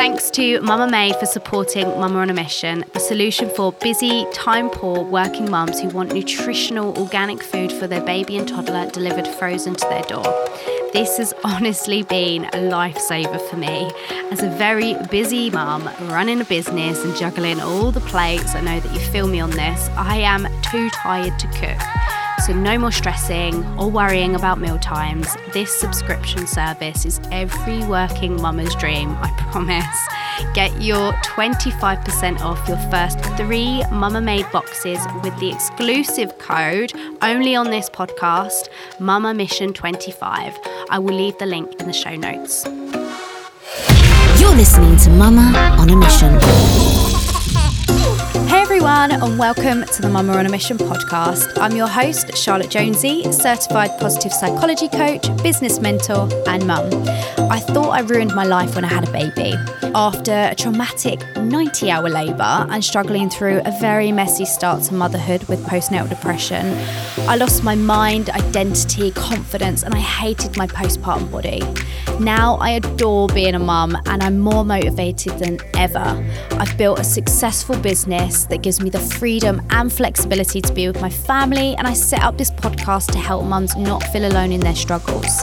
Thanks to Mama-Made for supporting Mama on a Mission, the solution for busy, time poor working mums who want nutritional organic food for their baby and toddler delivered frozen to their door. This has honestly been a lifesaver for me. As a very busy mum, running a business and juggling all the plates, I know that you feel me on this, I am too tired to cook. So, no more stressing or worrying about meal times. This subscription service is every working mama's dream, I promise. Get your 25% off your first three Mama-Made boxes with the exclusive code only on this podcast, Mama Mission 25. I will leave the link in the show notes. You're listening to Mama on a Mission. Everyone, and welcome to the Mama on a Mission podcast. I'm your host, Charlotte Jonesy, certified positive psychology coach, business mentor, and mum. I thought I ruined my life when I had a baby. After a traumatic 90 hour labour and struggling through a very messy start to motherhood with postnatal depression, I lost my mind, identity, confidence, and I hated my postpartum body. Now I adore being a mum and I'm more motivated than ever. I've built a successful business that gives me the freedom and flexibility to be with my family, and I set up this podcast to help mums not feel alone in their struggles.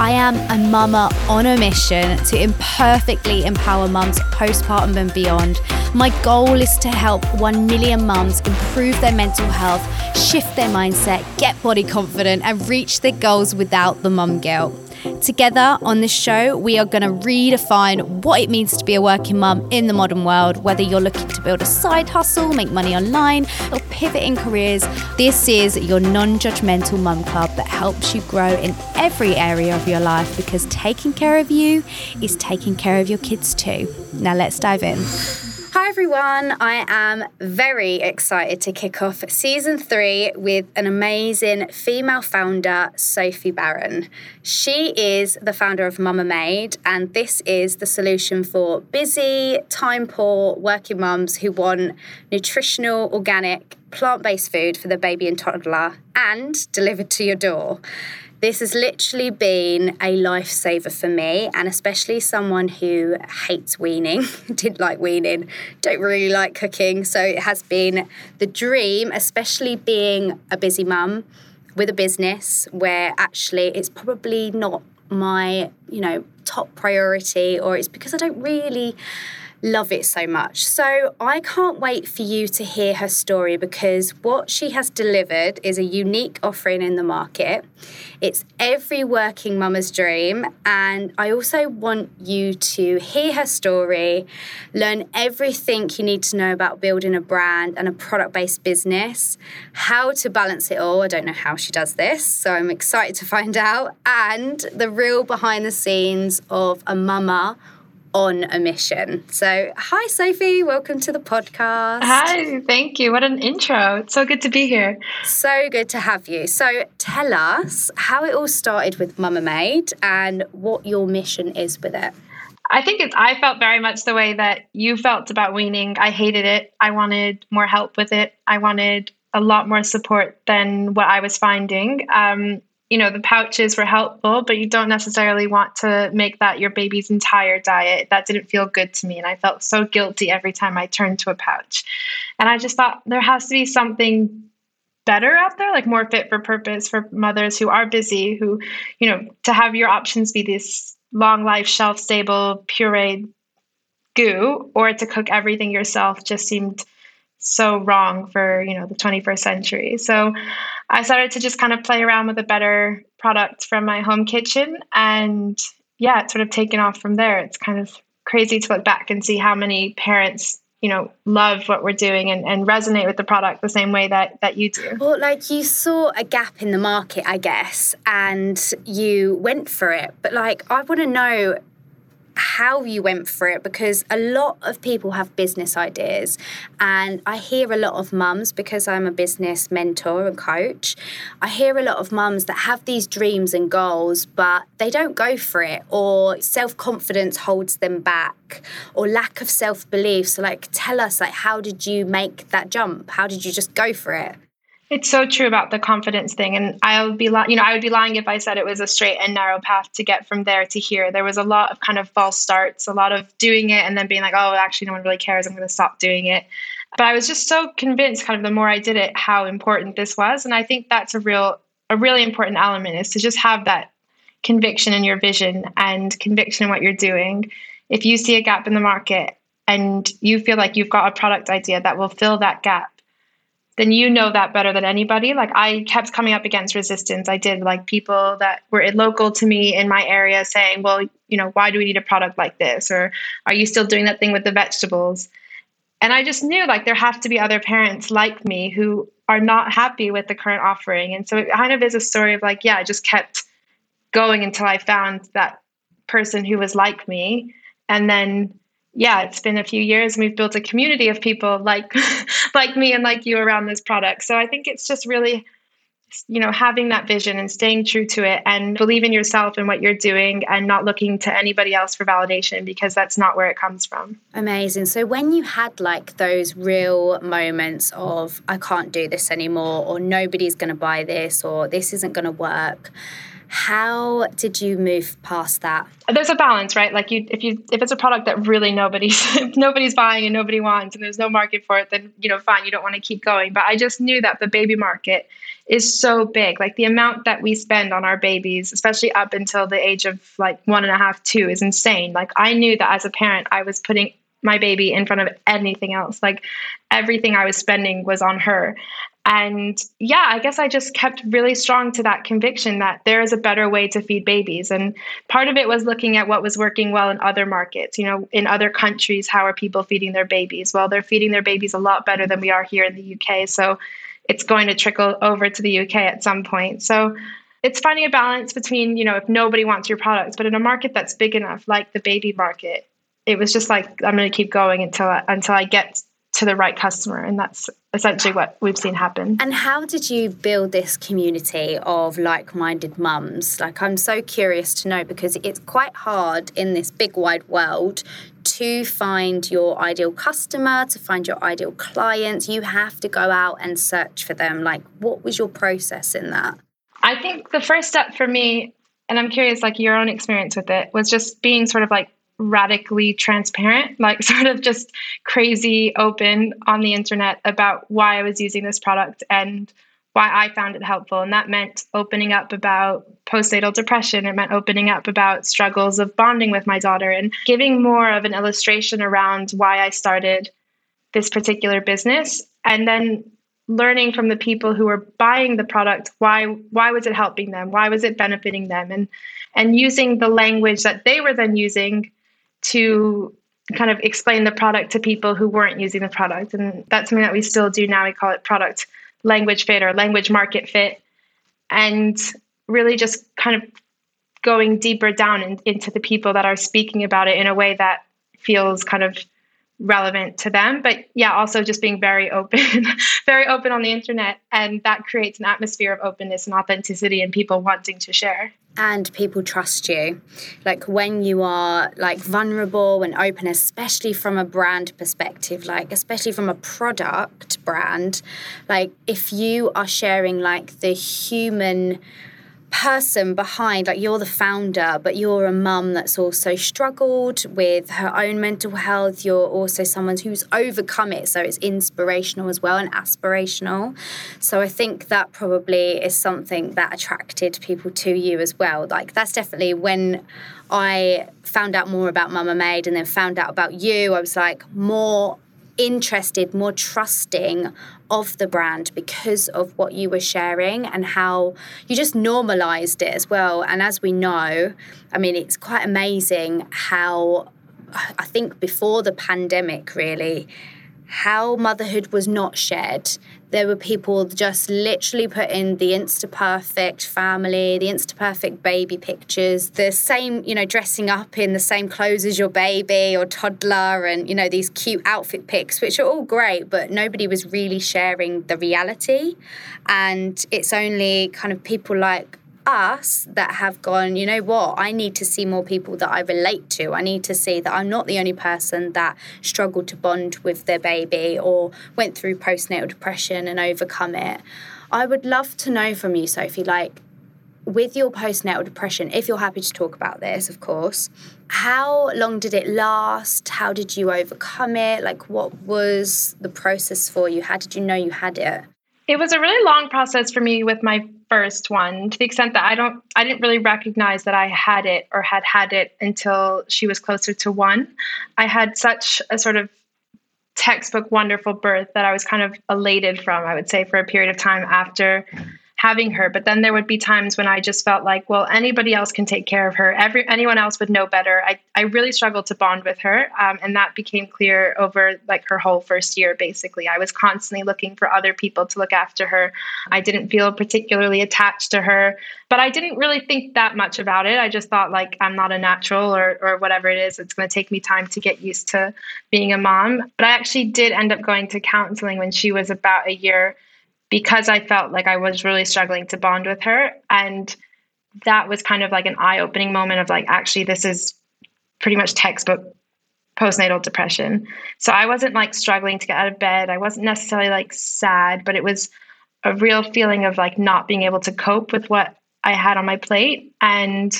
I am a mama on a mission to imperfectly empower mums postpartum and beyond. My goal is to help 1 million mums improve their mental health, shift their mindset, get body confident, and reach their goals without the mum guilt. Together on this show, we are going to redefine what it means to be a working mum in the modern world, whether you're looking to build a side hustle, make money online, or pivot in careers. This is your non judgmental mum club that helps you grow in every area of your life because taking care of you is taking care of your kids too. Now, let's dive in. Hi everyone, I am very excited to kick off season three with an amazing female founder, Sophie Baron. She is the founder of Mama-Made, and this is the solution for busy, time poor working mums who want nutritional, organic, plant based food for their baby and toddler and delivered to your door. This has literally been a lifesaver for me, and especially someone who hates weaning, didn't like weaning, don't really like cooking. So it has been the dream, especially being a busy mum with a business where actually it's probably not my, you know, top priority, or it's because I don't really love it so much. So I can't wait for you to hear her story because what she has delivered is a unique offering in the market. It's every working mama's dream. And I also want you to hear her story, learn everything you need to know about building a brand and a product based business, how to balance it all. I don't know how she does this, so I'm excited to find out, and the real behind the scenes of a mama on a mission. So, hi, Sophie. Welcome to the podcast. Hi, thank you. What an intro. It's so good to be here. So good to have you. So, tell us how it all started with Mama-Made and what your mission is with it. I think it's, I felt very much the way that you felt about weaning. I hated it. I wanted more help with it. I wanted a lot more support than what I was finding. Um, you know the pouches were helpful but you don't necessarily want to make that your baby's entire diet. That didn't feel good to me and i felt so guilty every time i turned to a pouch. And i just thought there has to be something better out there like more fit for purpose for mothers who are busy who you know to have your options be this long life shelf stable pureed goo or to cook everything yourself just seemed so wrong for you know the 21st century. So i started to just kind of play around with a better product from my home kitchen and yeah it's sort of taken off from there. It's kind of crazy to look back and see how many parents you know love what we're doing and, and resonate with the product the same way that that you do. Well like you saw a gap in the market i guess and you went for it. But like i want to know how you went for it because a lot of people have business ideas and I hear a lot of mums because I'm a business mentor and coach I hear a lot of mums that have these dreams and goals but they don't go for it or self-confidence holds them back or lack of self-belief. So like tell us like how did you make that jump? How did you just go for it It's so true about the confidence thing, and I would be, li- you know, I would be lying if I said it was a straight and narrow path to get from there to here. There was a lot of kind of false starts, a lot of doing it and then being like, oh, actually, no one really cares. I'm going to stop doing it. But I was just so convinced, kind of, the more I did it, how important this was, and I think that's a real, a really important element is to just have that conviction in your vision and conviction in what you're doing. If you see a gap in the market and you feel like you've got a product idea that will fill that gap then you know that better than anybody. Like I kept coming up against resistance. I did like people that were local to me in my area saying, well, you know, why do we need a product like this? Or are you still doing that thing with the vegetables? And I just knew like there have to be other parents like me who are not happy with the current offering. And so it kind of is a story of like, yeah, I just kept going until I found that person who was like me. And then yeah, it's been a few years and we've built a community of people like like me and like you around this product. So I think it's just really you know having that vision and staying true to it and believe in yourself and what you're doing and not looking to anybody else for validation because that's not where it comes from amazing so when you had like those real moments of i can't do this anymore or nobody's going to buy this or this isn't going to work how did you move past that? There's a balance, right? Like you, if you, if it's a product that really nobody's nobody's buying and nobody wants, and there's no market for it, then you know, fine, you don't want to keep going. But I just knew that the baby market is so big. Like the amount that we spend on our babies, especially up until the age of like one and a half, two, is insane. Like I knew that as a parent, I was putting my baby in front of anything else. Like everything I was spending was on her. And yeah, I guess I just kept really strong to that conviction that there is a better way to feed babies. And part of it was looking at what was working well in other markets. You know, in other countries, how are people feeding their babies? Well, they're feeding their babies a lot better than we are here in the UK. So it's going to trickle over to the UK at some point. So it's finding a balance between, you know, if nobody wants your products, but in a market that's big enough, like the baby market, it was just like I'm going to keep going until I, until I get to the right customer. And that's essentially what we've seen happen. And how did you build this community of like minded mums? Like, I'm so curious to know because it's quite hard in this big wide world to find your ideal customer, to find your ideal clients. You have to go out and search for them. Like, what was your process in that? I think the first step for me, and I'm curious, like your own experience with it, was just being sort of like radically transparent, like sort of just crazy open on the internet about why I was using this product and why I found it helpful. And that meant opening up about postnatal depression. It meant opening up about struggles of bonding with my daughter and giving more of an illustration around why I started this particular business. And then learning from the people who were buying the product why why was it helping them why was it benefiting them and and using the language that they were then using to kind of explain the product to people who weren't using the product. And that's something that we still do now. We call it product language fit or language market fit. And really just kind of going deeper down in, into the people that are speaking about it in a way that feels kind of relevant to them but yeah also just being very open very open on the internet and that creates an atmosphere of openness and authenticity and people wanting to share and people trust you. Like when you are like vulnerable and open especially from a brand perspective like especially from a product brand like if you are sharing like the human person behind like you're the founder but you're a mum that's also struggled with her own mental health. You're also someone who's overcome it so it's inspirational as well and aspirational. So i think that probably is something that attracted people to you as well. Like that's definitely when i found out more about mama made and then found out about you i was like more interested, more trusting of the brand because of what you were sharing and how you just normalized it as well. And as we know, I mean, it's quite amazing how I think before the pandemic, really, how motherhood was not shared. There were people just literally putting the Insta perfect family, the Insta perfect baby pictures, the same, you know, dressing up in the same clothes as your baby or toddler, and, you know, these cute outfit pics, which are all great, but nobody was really sharing the reality. And it's only kind of people like us that have gone, you know what, I need to see more people that I relate to. I need to see that I'm not the only person that struggled to bond with their baby or went through postnatal depression and overcome it. I would love to know from you, Sophie, like with your postnatal depression, if you're happy to talk about this, of course, how long did it last? How did you overcome it? Like, what was the process for you? How did you know you had it? It was a really long process for me with my first one to the extent that I don't I didn't really recognize that I had it or had had it until she was closer to 1. I had such a sort of textbook wonderful birth that I was kind of elated from, I would say for a period of time after having her. But then there would be times when I just felt like, well, anybody else can take care of her. Every anyone else would know better. I, I really struggled to bond with her, um, and that became clear over like her whole first year. Basically, I was constantly looking for other people to look after her. I didn't feel particularly attached to her, but I didn't really think that much about it. I just thought like I'm not a natural or or whatever it is. It's going to take me time to get used to being a mom. But I actually did end up going to counseling when she was about a year because I felt like I was really struggling to bond with her. And that was kind of like an eye opening moment of like, actually, this is pretty much textbook postnatal depression. So I wasn't like struggling to get out of bed. I wasn't necessarily like sad, but it was a real feeling of like not being able to cope with what I had on my plate. And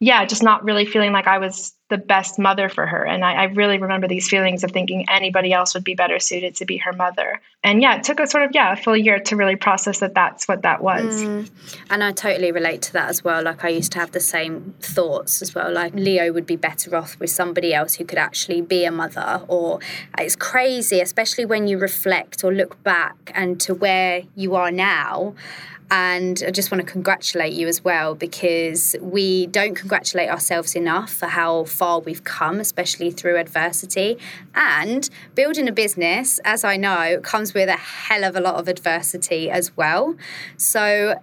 yeah, just not really feeling like I was the best mother for her. And I, I, really remember these feelings of thinking anybody else would be better suited to be her mother. And yeah, it took a sort of, yeah, a full year to really process that that's what that was. Mm. And I totally relate to that as well. Like I used to have the same thoughts as well. Like Leo would be better off with somebody else who could actually be a mother. Or it's crazy, especially when you reflect or look back and to where you are now and I just want to congratulate you as well because we don't congratulate ourselves enough for how far we've come, especially through adversity. And building a business, as I know, comes with a hell of a lot of adversity as well. So,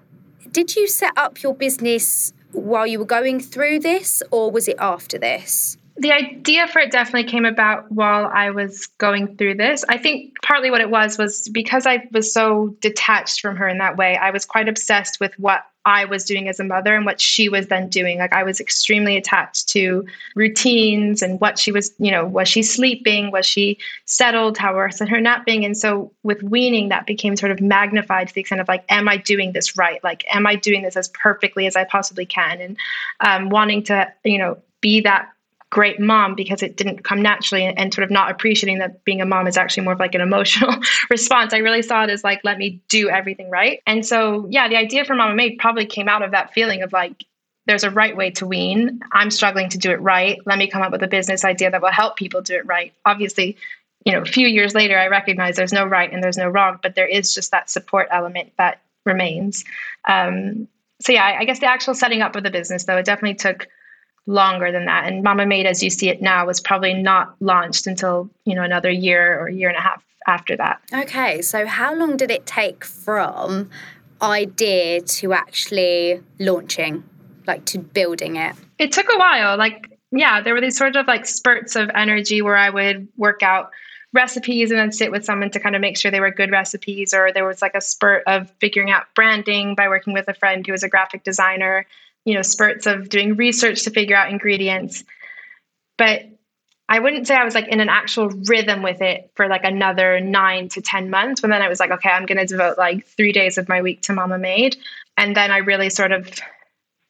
did you set up your business while you were going through this, or was it after this? the idea for it definitely came about while I was going through this. I think partly what it was was because I was so detached from her in that way, I was quite obsessed with what I was doing as a mother and what she was then doing. Like I was extremely attached to routines and what she was, you know, was she sleeping? Was she settled? How was her napping? And so with weaning, that became sort of magnified to the extent of like, am I doing this right? Like, am I doing this as perfectly as I possibly can? And um, wanting to, you know, be that great mom because it didn't come naturally and, sort of not appreciating that being a mom is actually more of like an emotional response. I really saw it as like, let me do everything right. And so, yeah, the idea for Mama Made probably came out of that feeling of like, there's a right way to wean. I'm struggling to do it right. Let me come up with a business idea that will help people do it right. Obviously, you know, a few years later, I recognize there's no right and there's no wrong, but there is just that support element that remains. Um, so yeah, I, I guess the actual setting up of the business, though, it definitely took longer than that. And Mama Made, as you see it now, was probably not launched until you know another year or year and a half after that. Okay, so how long did it take from idea to actually launching, like to building it? It took a while. Like yeah, there were these sort of like spurts of energy where I would work out recipes and then sit with someone to kind of make sure they were good recipes or there was like a spurt of figuring out branding by working with a friend who was a graphic designer you know spurts of doing research to figure out ingredients. But i wouldn't say i was like in an actual rhythm with it for like another nine to ten months when then i was like okay i'm going to devote like three days of my week to mama made. And then i really sort of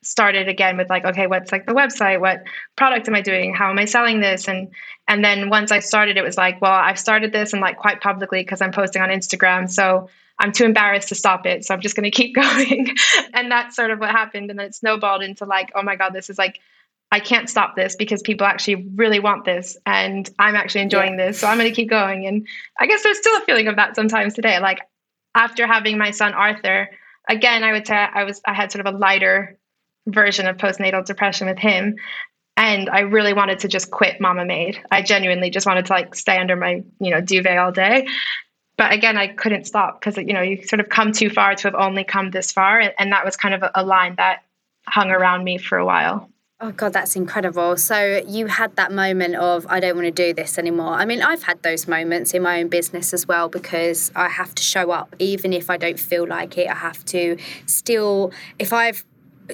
started again with like okay what's like the website? What product am i doing? How am i selling this? And and then once i started it was like well i've started this and like quite publicly because i'm posting on instagram. So I'm too embarrassed to stop it. So I'm just going to keep going. and that's sort of what happened. And then it snowballed into like, oh my God, this is like, I can't stop this because people actually really want this and I'm actually enjoying yeah. this. So I'm going to keep going. And I guess there's still a feeling of that sometimes today. Like after having my son Arthur, again, I would say I was, I had sort of a lighter version of postnatal depression with him. And I really wanted to just quit Mama Made. I genuinely just wanted to like stay under my, you know, duvet all day but again, I couldn't stop because you know you sort of come too far to have only come this far, and that was kind of a, a line that hung around me for a while. Oh God, that's incredible. So you had that moment of I don't want to do this anymore. I mean, I've had those moments in my own business as well because I have to show up even if I don't feel like it. I have to still if I've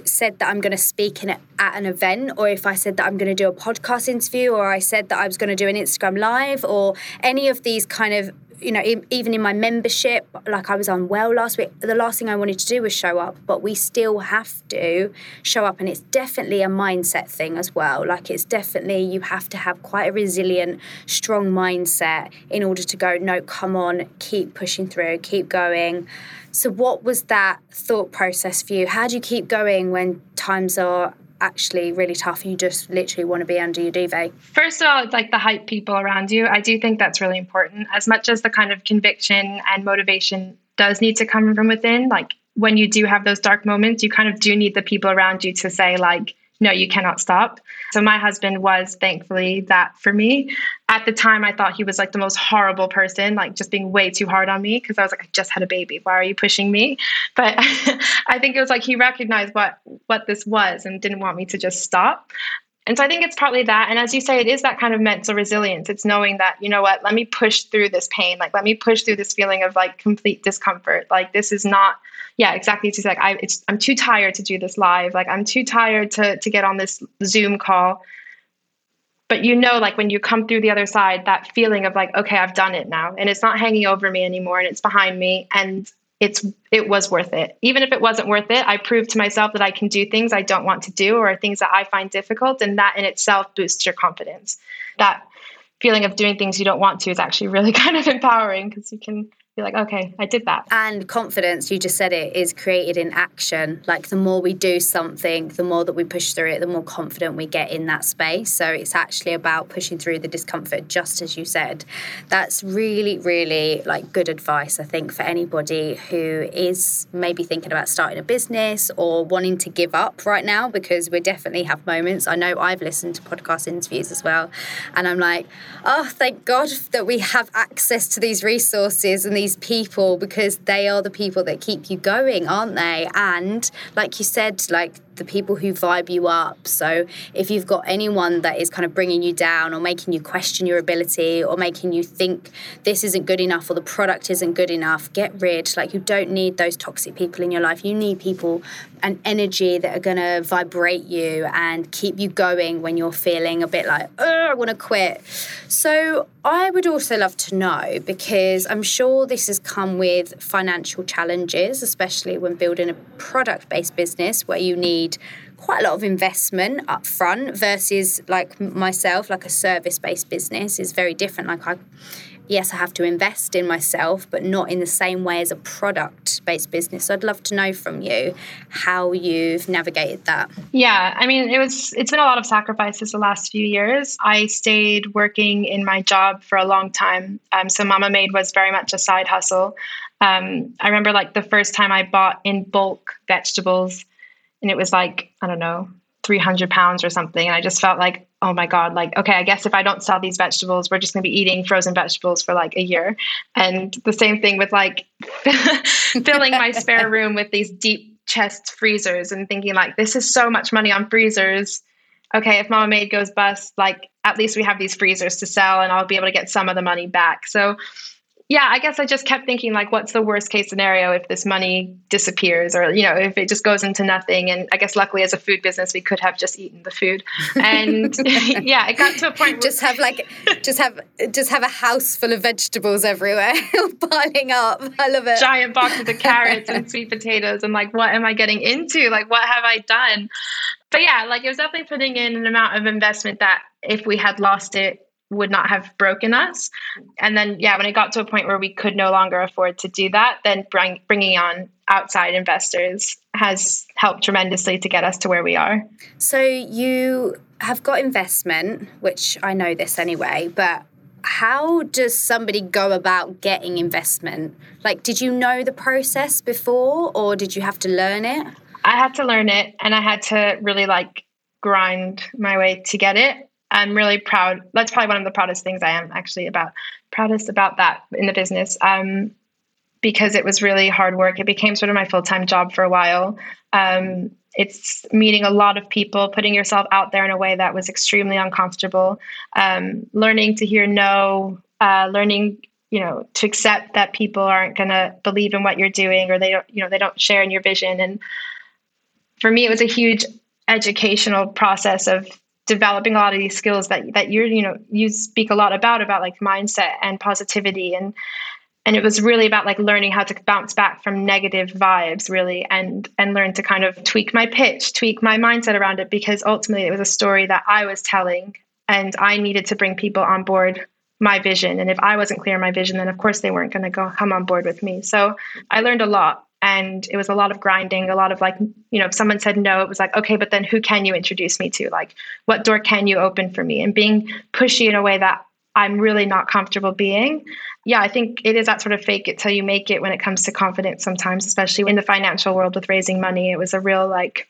said that I'm going to speak in at an event, or if I said that I'm going to do a podcast interview, or I said that I was going to do an Instagram live, or any of these kind of you know, even in my membership, like I was unwell last week, the last thing I wanted to do was show up, but we still have to show up. And it's definitely a mindset thing as well. Like it's definitely, you have to have quite a resilient, strong mindset in order to go, no, come on, keep pushing through, keep going. So, what was that thought process for you? How do you keep going when times are actually really tough and you just literally want to be under your duvet? First of all, it's like the hype people around you. I do think that's really important. As much as the kind of conviction and motivation does need to come from within, like when you do have those dark moments, you kind of do need the people around you to say, like, no, you cannot stop. So my husband was thankfully that for me. At the time, I thought he was like the most horrible person, like just being way too hard on me because I was like, I just had a baby. Why are you pushing me? But I think it was like he recognized what what this was and didn't want me to just stop. And so I think it's partly that. And as you say, it is that kind of mental resilience. It's knowing that, you know what, let me push through this pain. Like, let me push through this feeling of like complete discomfort. Like, this is not yeah, exactly. It's like I, it's, I'm too tired to do this live. Like I'm too tired to to get on this Zoom call. But you know, like when you come through the other side, that feeling of like, okay, I've done it now, and it's not hanging over me anymore, and it's behind me, and it's it was worth it. Even if it wasn't worth it, I proved to myself that I can do things I don't want to do or things that I find difficult, and that in itself boosts your confidence. That feeling of doing things you don't want to is actually really kind of empowering because you can like, okay, I did that. And confidence, you just said it, is created in action. Like the more we do something, the more that we push through it, the more confident we get in that space. So it's actually about pushing through the discomfort, just as you said. That's really, really like good advice, I think, for anybody who is maybe thinking about starting a business or wanting to give up right now, because we definitely have moments. I know I've listened to podcast interviews as well, and I'm like, oh, thank God that we have access to these resources and these people because they are the people that keep you going, aren't they? And like you said, like the people who vibe you up. So if you've got anyone that is kind of bringing you down or making you question your ability or making you think this isn't good enough or the product isn't good enough, get rid. Like you don't need those toxic people in your life. You need people and energy that are going to vibrate you and keep you going when you're feeling a bit like, oh, I want to quit. So I would also love to know because I'm sure this has come with financial challenges, especially when building a product based business where you need quite a lot of investment up front versus like myself like a service based business is very different like i yes i have to invest in myself but not in the same way as a product based business. So i'd love to know from you how you've navigated that. Yeah i mean it was it's been a lot of sacrifices the last few years. I stayed working in my job for a long time. Um, so mama made was very much a side hustle. Um, i remember like the first time i bought in bulk vegetables and it was like I don't know 300 pounds or something and I just felt like oh my god like okay I guess if I don't sell these vegetables we're just going to be eating frozen vegetables for like a year. And the same thing with like filling my spare room with these deep chest freezers and thinking like this is so much money on freezers. Okay if mama made goes bust like at least we have these freezers to sell and I'll be able to get some of the money back. So yeah, I guess I just kept thinking like, what's the worst case scenario if this money disappears, or you know, if it just goes into nothing? And I guess luckily, as a food business, we could have just eaten the food. And yeah, it got to a point. just have like, just have, just have a house full of vegetables everywhere, piling up. I love it. Giant boxes of carrots and sweet potatoes, and like, what am I getting into? Like, what have I done? But yeah, like it was definitely putting in an amount of investment that if we had lost it would not have broken us. And then, yeah, when it got to a point where we could no longer afford to do that, then bring, bringing on outside investors has helped tremendously to get us to where we are. So you have got investment, which I know this anyway, but how does somebody go about getting investment? Like, did you know the process before or did you have to learn it? I had to learn it and I had to really like grind my way to get it. I'm really proud. That's probably one of the proudest things I am actually about proudest about that in the business. Um, because it was really hard work. It became sort of my full time job for a while. Um, it's meeting a lot of people, putting yourself out there in a way that was extremely uncomfortable, um, learning to hear no, uh, learning you know to accept that people aren't going to believe in what you're doing or they don't you know they don't share in your vision and for me it was a huge educational process of developing a lot of these skills that that you're you know you speak a lot about about like mindset and positivity. And and it was really about like learning how to bounce back from negative vibes really and and learn to kind of tweak my pitch tweak my mindset around it because ultimately it was a story that i was telling and i needed to bring people on board my vision. And if i wasn't clear on my vision then of course they weren't going to go come on board with me. So i learned a lot and it was a lot of grinding a lot of like you know if someone said no it was like okay but then who can you introduce me to? Like what door can you open for me? And being pushy in a way that i'm really not comfortable being. Yeah, I think it is that sort of fake it till you make it when it comes to confidence sometimes, especially in the financial world with raising money. It was a real like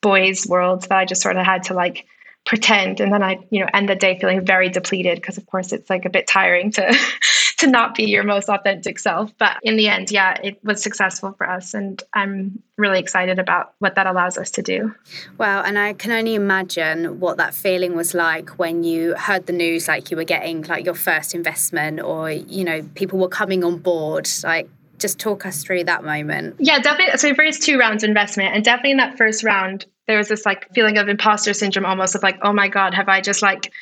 boys world that I just sort of had to like pretend. And then I, you know, end the day feeling very depleted because of course it's like a bit tiring to to not be your most authentic self. But in the end, yeah, it was successful for us. And I'm really excited about what that allows us to do. Wow. And I can only imagine what that feeling was like when you heard the news, like you were getting like your first investment or, you know, people were coming on board. Like, just talk us through that moment. Yeah, definitely. So we've raised two rounds of investment, and definitely in that first round, there was this like feeling of imposter syndrome, almost of like, oh my god, have I just like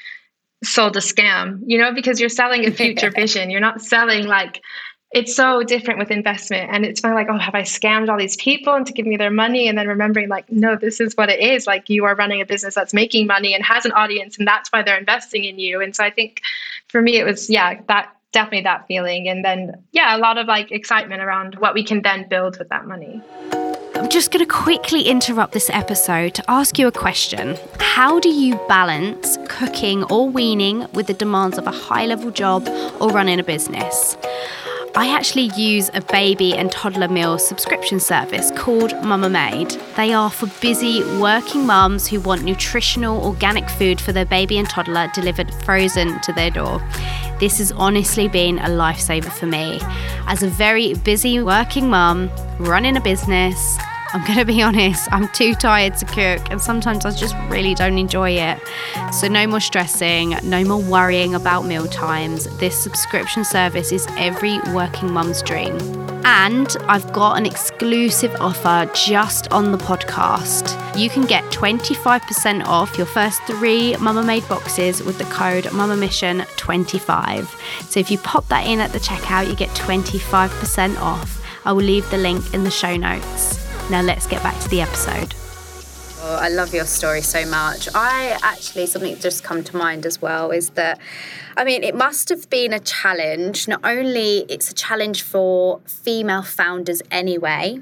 sold a scam, you know, because you're selling a future vision. You're not selling like it's so different with investment. And it's kind of like, oh, have I scammed all these people into giving me their money? And then remembering, like, no, this is what it is. Like, you are running a business that's making money and has an audience, and that's why they're investing in you. And so I think for me, it was, yeah, that definitely that feeling. And then, yeah, a lot of like excitement around what we can then build with that money. I'm just going to quickly interrupt this episode to ask you a question. How do you balance cooking or weaning with the demands of a high level job or running a business? I actually use a baby and toddler meal subscription service called Mumma-Made. They are for busy working mums who want nutritional organic food for their baby and toddler delivered frozen to their door. This has honestly been a lifesaver for me. As a very busy working mum running a business, I'm going to be honest, I'm too tired to cook, and sometimes I just really don't enjoy it. So, no more stressing, no more worrying about meal times. This subscription service is every working mum's dream. And I've got an exclusive offer just on the podcast. You can get 25% off your first three Mama Made boxes with the code MUMMAMISSION25. So if you pop that in at the checkout, you get 25% off. I will leave the link in the show notes. Now let's get back to the episode. Oh, I love your story so much. I actually, something just come to mind as well is that, I mean, it must have been a challenge. Not only it's a challenge for female founders anyway,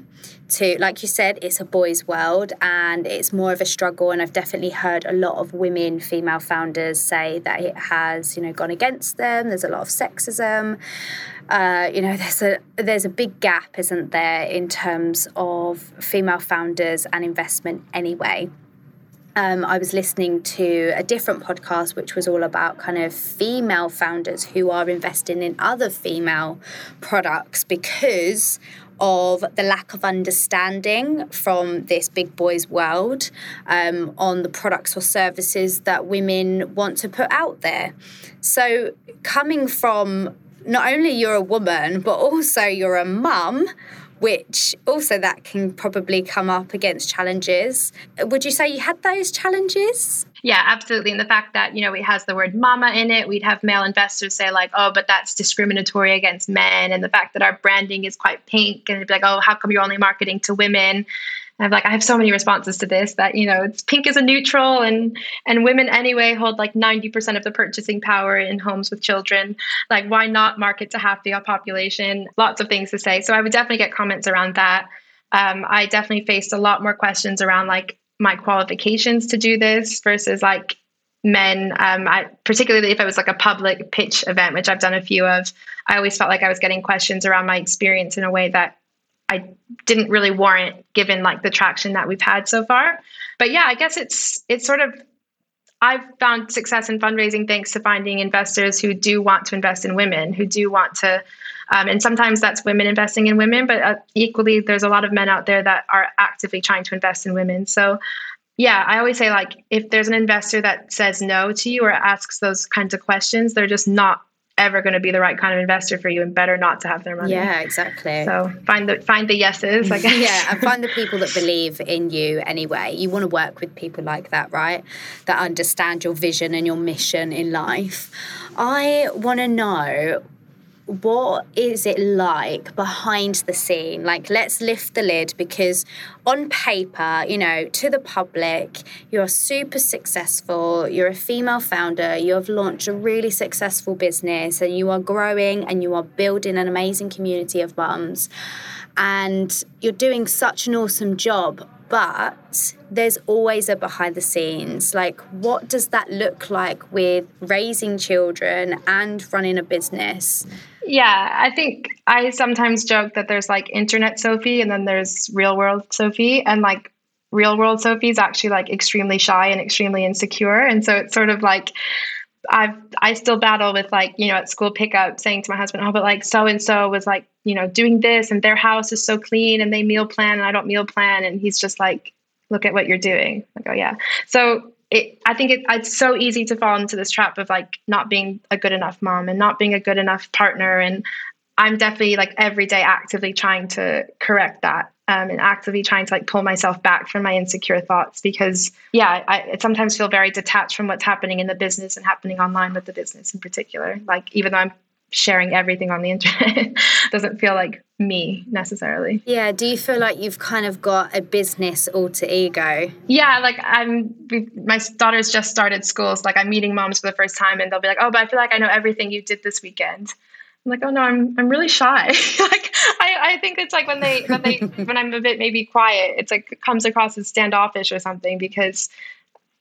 to like you said it's a boys world and it's more of a struggle and i've definitely heard a lot of women female founders say that it has you know gone against them there's a lot of sexism uh, you know there's a there's a big gap isn't there in terms of female founders and investment anyway um, I was listening to a different podcast, which was all about kind of female founders who are investing in other female products because of the lack of understanding from this big boys world um, on the products or services that women want to put out there. So, coming from not only you're a woman, but also you're a mum which also that can probably come up against challenges. Would you say you had those challenges? Yeah, absolutely. And the fact that, you know, it has the word mama in it, we'd have male investors say, like, oh, but that's discriminatory against men. And the fact that our branding is quite pink, and it'd be like, oh, how come you're only marketing to women? I'm like, I have so many responses to this that, you know, it's pink is a neutral and and women anyway hold like 90% of the purchasing power in homes with children. Like, why not market to half the population? Lots of things to say. So I would definitely get comments around that. Um, I definitely faced a lot more questions around like my qualifications to do this versus like men um, I, particularly if it was like a public pitch event which i've done a few of i always felt like i was getting questions around my experience in a way that I didn't really warrant given like the traction that we've had so far. But yeah, I guess it's it's sort of I've found success in fundraising thanks to finding investors who do want to invest in women, who do want to, um, and sometimes that's women investing in women, but uh, equally there's a lot of men out there that are actively trying to invest in women. So, yeah, I always say like if there's an investor that says no to you or asks those kinds of questions, they're just not ever going to be the right kind of investor for you and better not to have their money. Yeah, exactly. So find the find the yeses, I guess. yeah, and find the people that believe in you anyway. You want to work with people like that, right? That understand your vision and your mission in life. I want to know what is it like behind the scene? Like, let's lift the lid because on paper, you know, to the public, you're super successful. You're a female founder. You have launched a really successful business and you are growing and you are building an amazing community of mums. And you're doing such an awesome job but there's always a behind the scenes. Like, what does that look like with raising children and running a business? Yeah, I think I sometimes joke that there's like internet Sophie and then there's real world Sophie. And like, real world Sophie is actually like extremely shy and extremely insecure. And so it's sort of like, I've I still battle with like you know at school pickup saying to my husband oh but like so and so was like you know doing this and their house is so clean and they meal plan and I don't meal plan. And he's just like look at what you're doing. Like oh yeah. So it I think it, it's so easy to fall into this trap of like not being a good enough mom and not being a good enough partner and I'm definitely like every day actively trying to correct that um, and actively trying to like pull myself back from my insecure thoughts because yeah I, I sometimes feel very detached from what's happening in the business and happening online with the business in particular. Like even though i'm sharing everything on the internet doesn't feel like me necessarily. Yeah do you feel like you've kind of got a business alter ego? Yeah like i'm my daughter's just started school so like i'm meeting moms for the first time and they'll be like oh but i feel like i know everything you did this weekend I'm like, oh no, I'm I'm really shy. like I, I think it's like when they when they when I'm a bit maybe quiet, it's like it comes across as standoffish or something because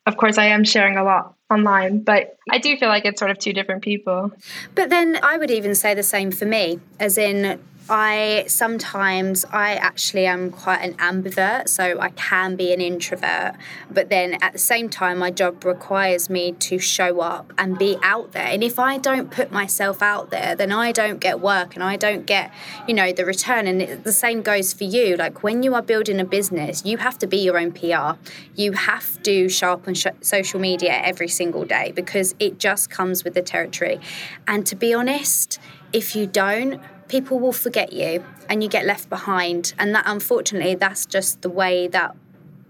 of course I am sharing a lot online, but I do feel like it's sort of two different people. But then I would even say the same for me, as in I sometimes I actually am quite an ambivert, so I can be an introvert, but then at the same time my job requires me to show up and be out there. And if I don't put myself out there, then I don't get work and I don't get, you know, the return and it, the same goes for you. Like when you are building a business, you have to be your own PR. You have to show up on sh- social media every single day because it just comes with the territory. And to be honest, if you don't, people will forget you and you get left behind. And that, unfortunately, that's just the way that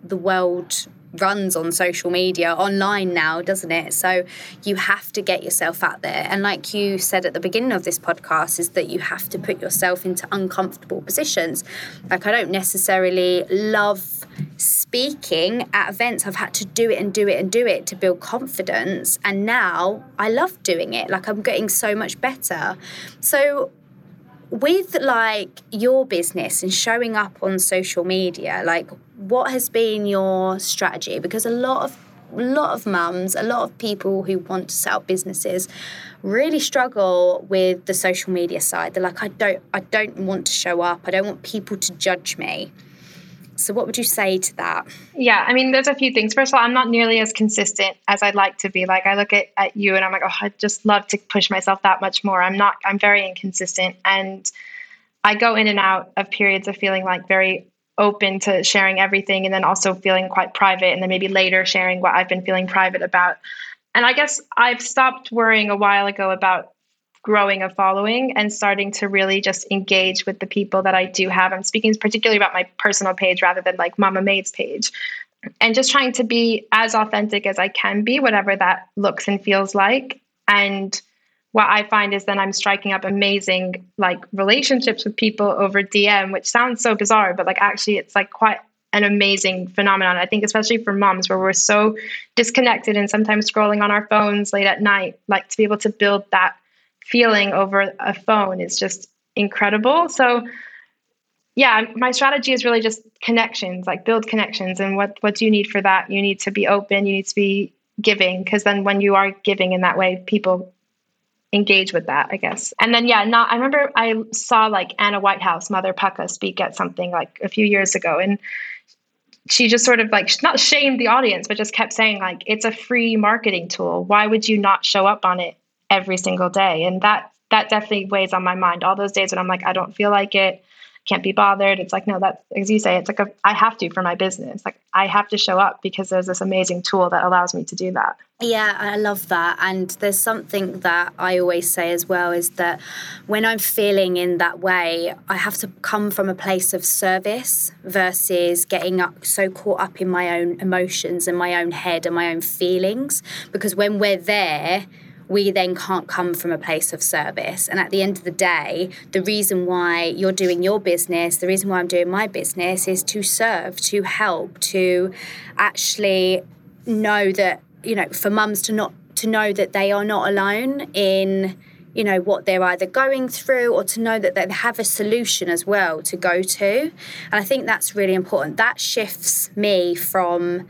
the world runs on social media online now doesn't it? So you have to get yourself out there. And like you said at the beginning of this podcast is that you have to put yourself into uncomfortable positions. Like i don't necessarily love speaking at events. I've had to do it and do it and do it to build confidence. And now i love doing it. Like i'm getting so much better. So with like your business and showing up on social media like what has been your strategy? Because a lot of a lot of mums a lot of people who want to set up businesses really struggle with the social media side. They're like i don't i don't want to show up. I don't want people to judge me so, what would you say to that? Yeah, I mean, there's a few things. First of all, I'm not nearly as consistent as I'd like to be. Like, I look at, at you and I'm like, oh, I'd just love to push myself that much more. I'm not, I'm very inconsistent. And I go in and out of periods of feeling like very open to sharing everything and then also feeling quite private and then maybe later sharing what I've been feeling private about. And I guess I've stopped worrying a while ago about growing a following and starting to really just engage with the people that I do have. I'm speaking particularly about my personal page rather than like Mama Made's page. And just trying to be as authentic as I can be, whatever that looks and feels like. And what I find is then I'm striking up amazing like relationships with people over DM, which sounds so bizarre, but like actually it's like quite an amazing phenomenon. I think especially for moms where we're so disconnected and sometimes scrolling on our phones late at night, like to be able to build that feeling over a phone is just incredible. So yeah, my strategy is really just connections, like build connections. And what what do you need for that? You need to be open, you need to be giving, because then when you are giving in that way, people engage with that, I guess. And then yeah, not I remember I saw like Anna Whitehouse, Mother Pukka, speak at something like a few years ago. And she just sort of like not shamed the audience, but just kept saying like it's a free marketing tool. Why would you not show up on it every single day. And that that definitely weighs on my mind. All those days when I'm like, I don't feel like it, can't be bothered. It's like, no, that as you say, it's like a I have to for my business. Like I have to show up because there's this amazing tool that allows me to do that. Yeah, I love that. And there's something that I always say as well is that when I'm feeling in that way, I have to come from a place of service versus getting up so caught up in my own emotions and my own head and my own feelings. Because when we're there, we then can't come from a place of service. And at the end of the day, the reason why you're doing your business, the reason why I'm doing my business is to serve, to help, to actually know that, you know, for mums to not to know that they are not alone in you know what they're either going through or to know that they have a solution as well to go to and i think that's really important that shifts me from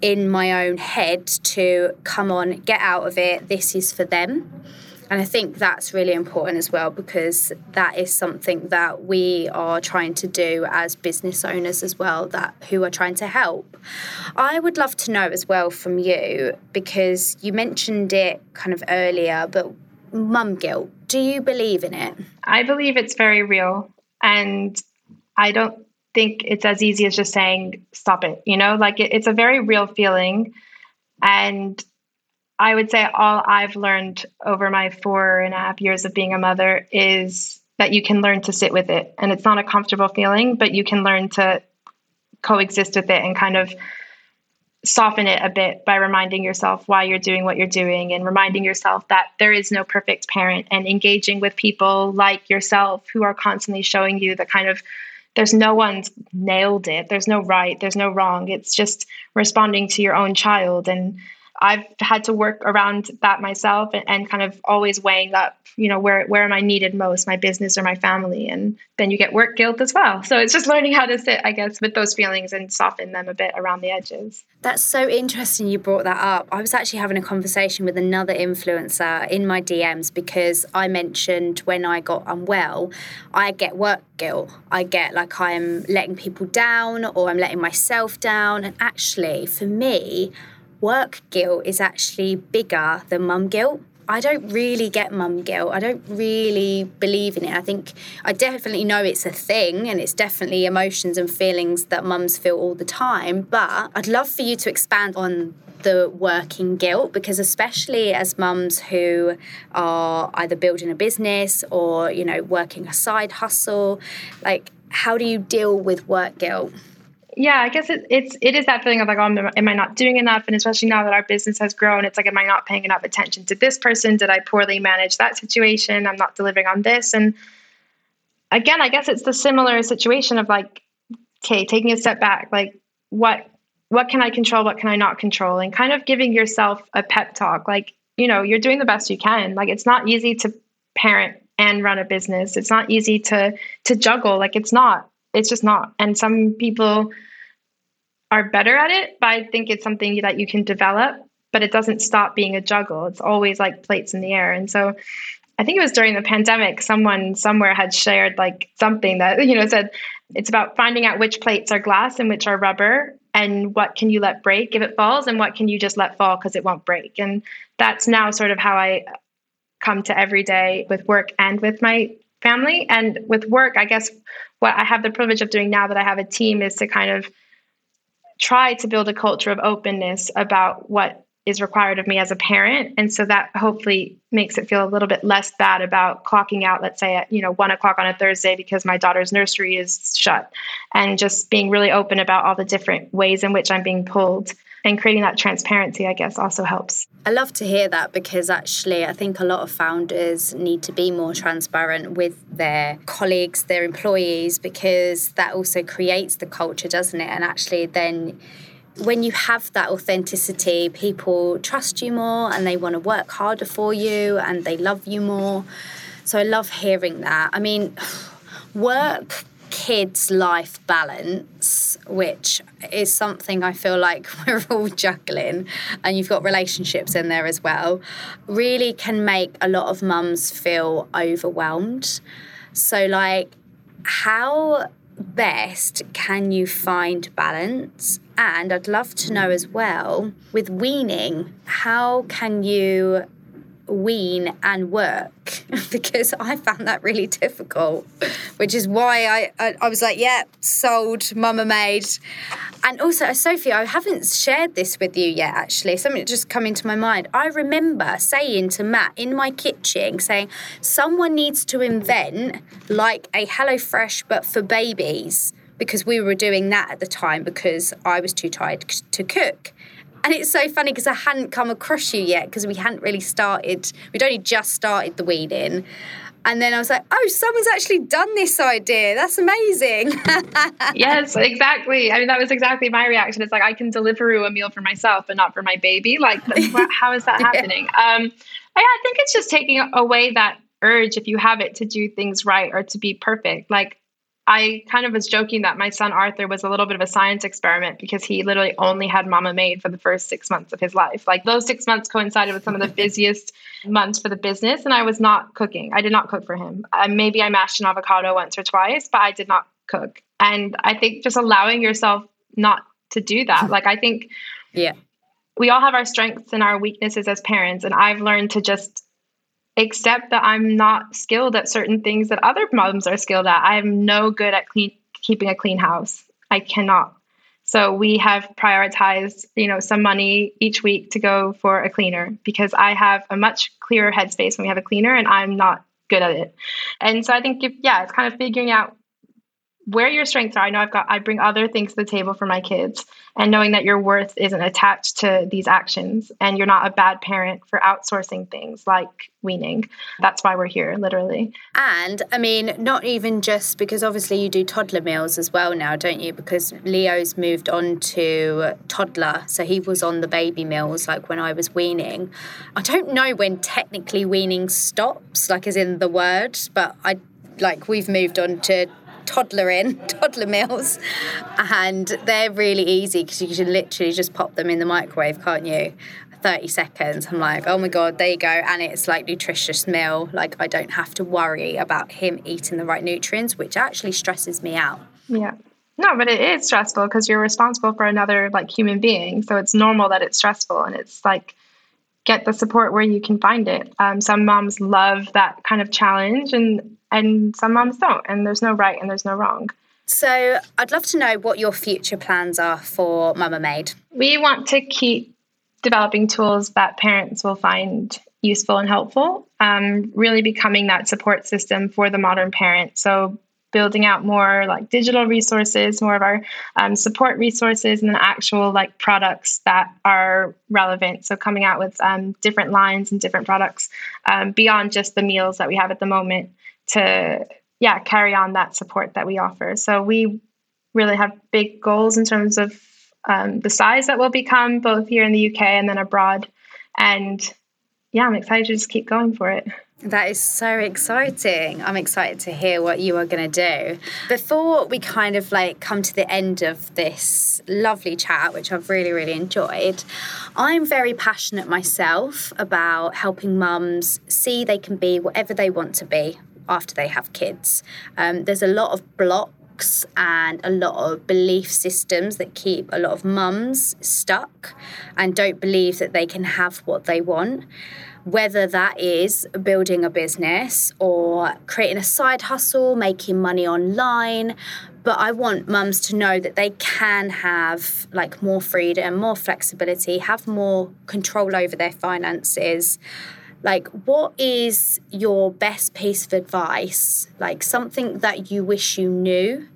in my own head to come on, get out of it, this is for them. And I think that's really important as well because that is something that we are trying to do as business owners as well, that who are trying to help. I would love to know as well from you because you mentioned it kind of earlier, but mum guilt, do you believe in it? I believe it's very real. And I don't think it's as easy as just saying stop it you know? Like it, it's a very real feeling. And i would say all i've learned over my four and a half years of being a mother is that you can learn to sit with it. And it's not a comfortable feeling but you can learn to coexist with it and kind of soften it a bit by reminding yourself why you're doing what you're doing and reminding yourself that there is no perfect parent and engaging with people like yourself who are constantly showing you the kind of there's no one's nailed it. There's no right, there's no wrong. It's just responding to your own child. And I've had to work around that myself and, and, kind of always weighing up, you know, where where am I needed most, my business or my family? And then you get work guilt as well. So it's just learning how to sit, I guess, with those feelings and soften them a bit around the edges. That's so interesting you brought that up. I was actually having a conversation with another influencer in my DMs because I mentioned when I got unwell, I get work guilt. I get like I'm letting people down or I'm letting myself down. And actually, for me, work guilt is actually bigger than mum guilt. I don't really get mum guilt. I don't really believe in it. I think I definitely know it's a thing and it's definitely emotions and feelings that mums feel all the time. But I'd love for you to expand on the working guilt because especially as mums who are either building a business or you know working a side hustle like how do you deal with work guilt yeah, I guess it, it's it is that feeling of like, oh, am I not doing enough? And especially now that our business has grown, it's like, am I not paying enough attention to this person? Did I poorly manage that situation? I'm not delivering on this. And again, I guess it's the similar situation of like, okay, taking a step back, like what what can I control? What can I not control? And kind of giving yourself a pep talk, like you know, you're doing the best you can. Like it's not easy to parent and run a business. It's not easy to to juggle. Like it's not. It's just not. And some people are better at it, but I think it's something that you can develop, but it doesn't stop being a juggle. It's always like plates in the air. And so I think it was during the pandemic, someone somewhere had shared like something that, you know, said it's about finding out which plates are glass and which are rubber and what can you let break if it falls and what can you just let fall because it won't break. And that's now sort of how I come to every day with work and with my family. And with work, I guess what I have the privilege of doing now that I have a team is to kind of try to build a culture of openness about what is required of me as a parent. And so that hopefully makes it feel a little bit less bad about clocking out let's say at you know one o'clock on a thursday because my daughter's nursery is shut. And just being really open about all the different ways in which i'm being pulled and creating that transparency, I guess, also helps. I love to hear that because actually, I think a lot of founders need to be more transparent with their colleagues, their employees, because that also creates the culture, doesn't it? And actually, then when you have that authenticity, people trust you more and they want to work harder for you and they love you more. So I love hearing that. I mean, work kids life balance, which is something I feel like we're all juggling, and you've got relationships in there as well, really can make a lot of mums feel overwhelmed. So, like, how best can you find balance? And I'd love to know as well with weaning, how can you wean and work because I found that really difficult, which is why I, I, I was like, yeah, sold, mama made. And also, Sophie, I haven't shared this with you yet, actually. Something just come into my mind. I remember saying to Matt in my kitchen, saying, someone needs to invent like a HelloFresh, but for babies, because we were doing that at the time because I was too tired to cook. And it's so funny because I hadn't come across you yet because we hadn't really started, we'd only just started the weeding. And then I was like, oh, someone's actually done this idea. That's amazing. yes, exactly. I mean, that was exactly my reaction. It's like, I can deliver a meal for myself, but not for my baby. Like, how is that happening? yeah. Um, I, I think it's just taking away that urge, if you have it, to do things right or to be perfect. Like, I kind of was joking that my son Arthur was a little bit of a science experiment because he literally only had mama made for the first six months of his life. Like those six months coincided with some of the busiest months for the business, and I was not cooking. I did not cook for him. Uh, maybe I mashed an avocado once or twice, but I did not cook. And I think just allowing yourself not to do that. Like I think, yeah, we all have our strengths and our weaknesses as parents, and I've learned to just accept that I'm not skilled at certain things that other moms are skilled at. I am no good at clean keeping a clean house. I cannot. So we have prioritized, you know, some money each week to go for a cleaner because I have a much clearer headspace when we have a cleaner and I'm not good at it. And so I think if, yeah, it's kind of figuring out where your strengths are. I know I've got I bring other things to the table for my kids and knowing that your worth isn't attached to these actions and you're not a bad parent for outsourcing things like weaning. That's why we're here literally. And I mean not even just because obviously you do toddler meals as well now, don't you? Because Leo's moved on to toddler, so he was on the baby meals like when I was weaning. I don't know when technically weaning stops, like as in the word, but I like we've moved on to toddler in, toddler meals, and they're really easy because you can literally just pop them in the microwave, can't you? 30 seconds. I'm like, oh my God, there you go. And it's like nutritious meal. Like I don't have to worry about him eating the right nutrients, which actually stresses me out. Yeah. No, but it is stressful because you're responsible for another like human being. So it's normal that it's stressful and it's like get the support where you can find it. Um, some moms love that kind of challenge and and some moms don't and there's no right and there's no wrong. So i'd love to know what your future plans are for mama made we want to keep developing tools that parents will find useful and helpful um, really becoming that support system for the modern parent. So building out more like digital resources more of our um, support resources and then actual like products that are relevant. So coming out with um, different lines and different products um, beyond just the meals that we have at the moment to yeah carry on that support that we offer so we really have big goals in terms of um, the size that we'll become both here in the uk and then abroad and yeah i'm excited to just keep going for it that is so exciting. I'm excited to hear what you are going to do. Before we kind of like come to the end of this lovely chat, which I've really, really enjoyed, I'm very passionate myself about helping mums see they can be whatever they want to be after they have kids. Um, there's a lot of blocks and a lot of belief systems that keep a lot of mums stuck and don't believe that they can have what they want. Whether that is building a business or creating a side hustle, making money online, but I want mums to know that they can have like more freedom, more flexibility, have more control over their finances, like what is your best piece of advice? Like something that you wish you knew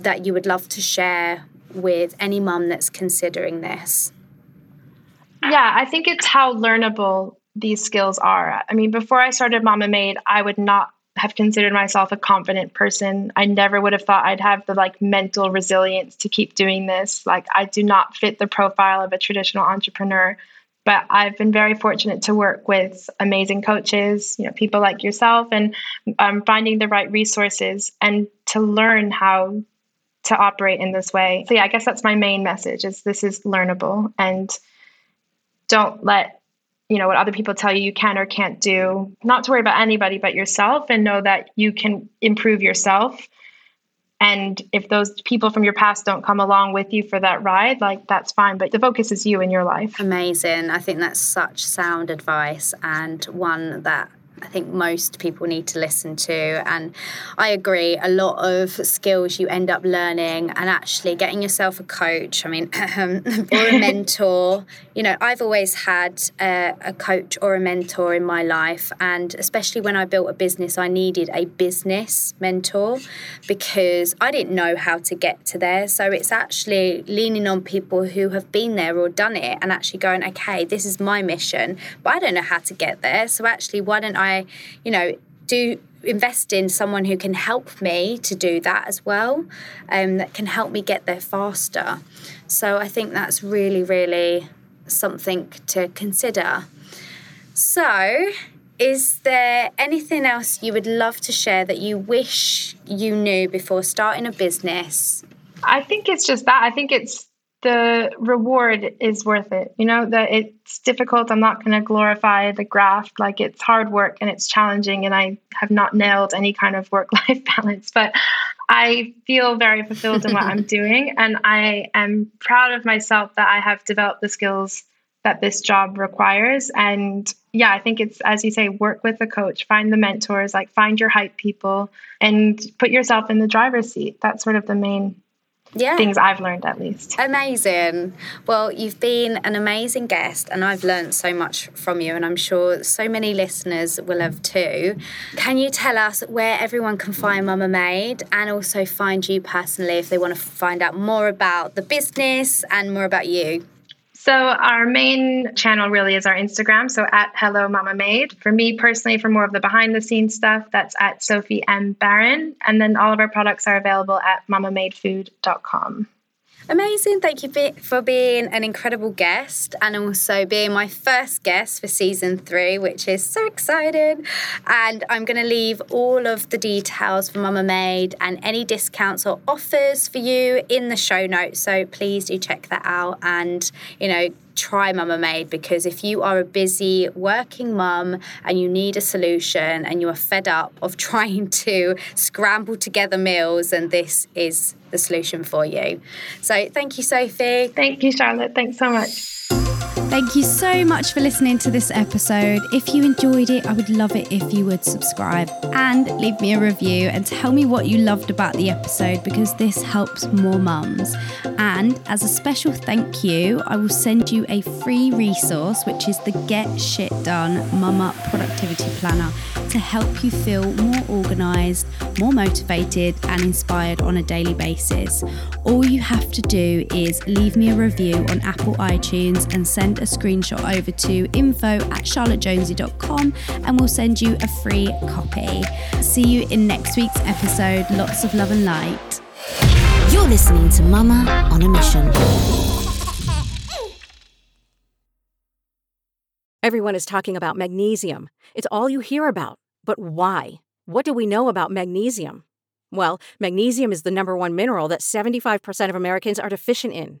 that you would love to share with any mum that's considering this? Yeah i think it's how learnable these skills are. I mean before i started mama made i would not have considered myself a confident person. I never would have thought i'd have the like mental resilience to keep doing this. Like i do not fit the profile of a traditional entrepreneur but I've been very fortunate to work with amazing coaches, you know, people like yourself, and um, finding the right resources and to learn how to operate in this way. So yeah, I guess that's my main message: is this is learnable, and don't let you know what other people tell you you can or can't do. Not to worry about anybody but yourself, and know that you can improve yourself and if those people from your past don't come along with you for that ride, like that's fine. But the focus is you and your life. Amazing. I think that's such sound advice and one that I think most people need to listen to. And I agree, a lot of skills you end up learning and actually getting yourself a coach, I mean, or a mentor. You know, I've always had a, a coach or a mentor in my life. And especially when I built a business, I needed a business mentor because I didn't know how to get to there. So it's actually leaning on people who have been there or done it and actually going, okay, this is my mission, but I don't know how to get there. So actually, why don't I, you know, do invest in someone who can help me to do that as well, um, that can help me get there faster. So I think that's really, really something to consider. So, is there anything else you would love to share that you wish you knew before starting a business? I think it's just that. I think it's the reward is worth it. You know, that it's difficult. I'm not going to glorify the graft. Like it's hard work and it's challenging, and I have not nailed any kind of work life balance, but I feel very fulfilled in what I'm doing. And I am proud of myself that I have developed the skills that this job requires. And yeah, I think it's, as you say, work with a coach, find the mentors, like find your hype people, and put yourself in the driver's seat. That's sort of the main yeah. things I've learned at least. Amazing. Well, you've been an amazing guest, and I've learned so much from you, and I'm sure so many listeners will have too. Can you tell us where everyone can find Mama Made and also find you personally if they want to find out more about the business and more about you? So our main channel really is our Instagram. So at Hello Mama Made. For me personally, for more of the behind the scenes stuff, that's at Sophie M Baron. And then all of our products are available at mamamadefood.com. Amazing. Thank you for being an incredible guest and also being my first guest for season three, which is so exciting. And I'm going to leave all of the details for Mama Made and any discounts or offers for you in the show notes. So please do check that out and, you know, try Mama Made because if you are a busy working mum and you need a solution and you are fed up of trying to scramble together meals, and this is the solution for you. So thank you, Sophie. Thank you, Charlotte. Thanks so much. Thank you so much for listening to this episode. If you enjoyed it, I would love it if you would subscribe and leave me a review and tell me what you loved about the episode because this helps more mums. And as a special thank you, I will send you a free resource, which is the Get Shit Done Mama Productivity Planner to help you feel more organized, more motivated, and inspired on a daily basis. All you have to do is leave me a review on Apple iTunes and send a screenshot over to info at charlottejonesy.com and we'll send you a free copy. See you in next week's episode. Lots of love and light. You're listening to Mama on a Mission. Everyone is talking about magnesium. It's all you hear about. But why? What do we know about magnesium? Well, magnesium is the number one mineral that 75% of Americans are deficient in.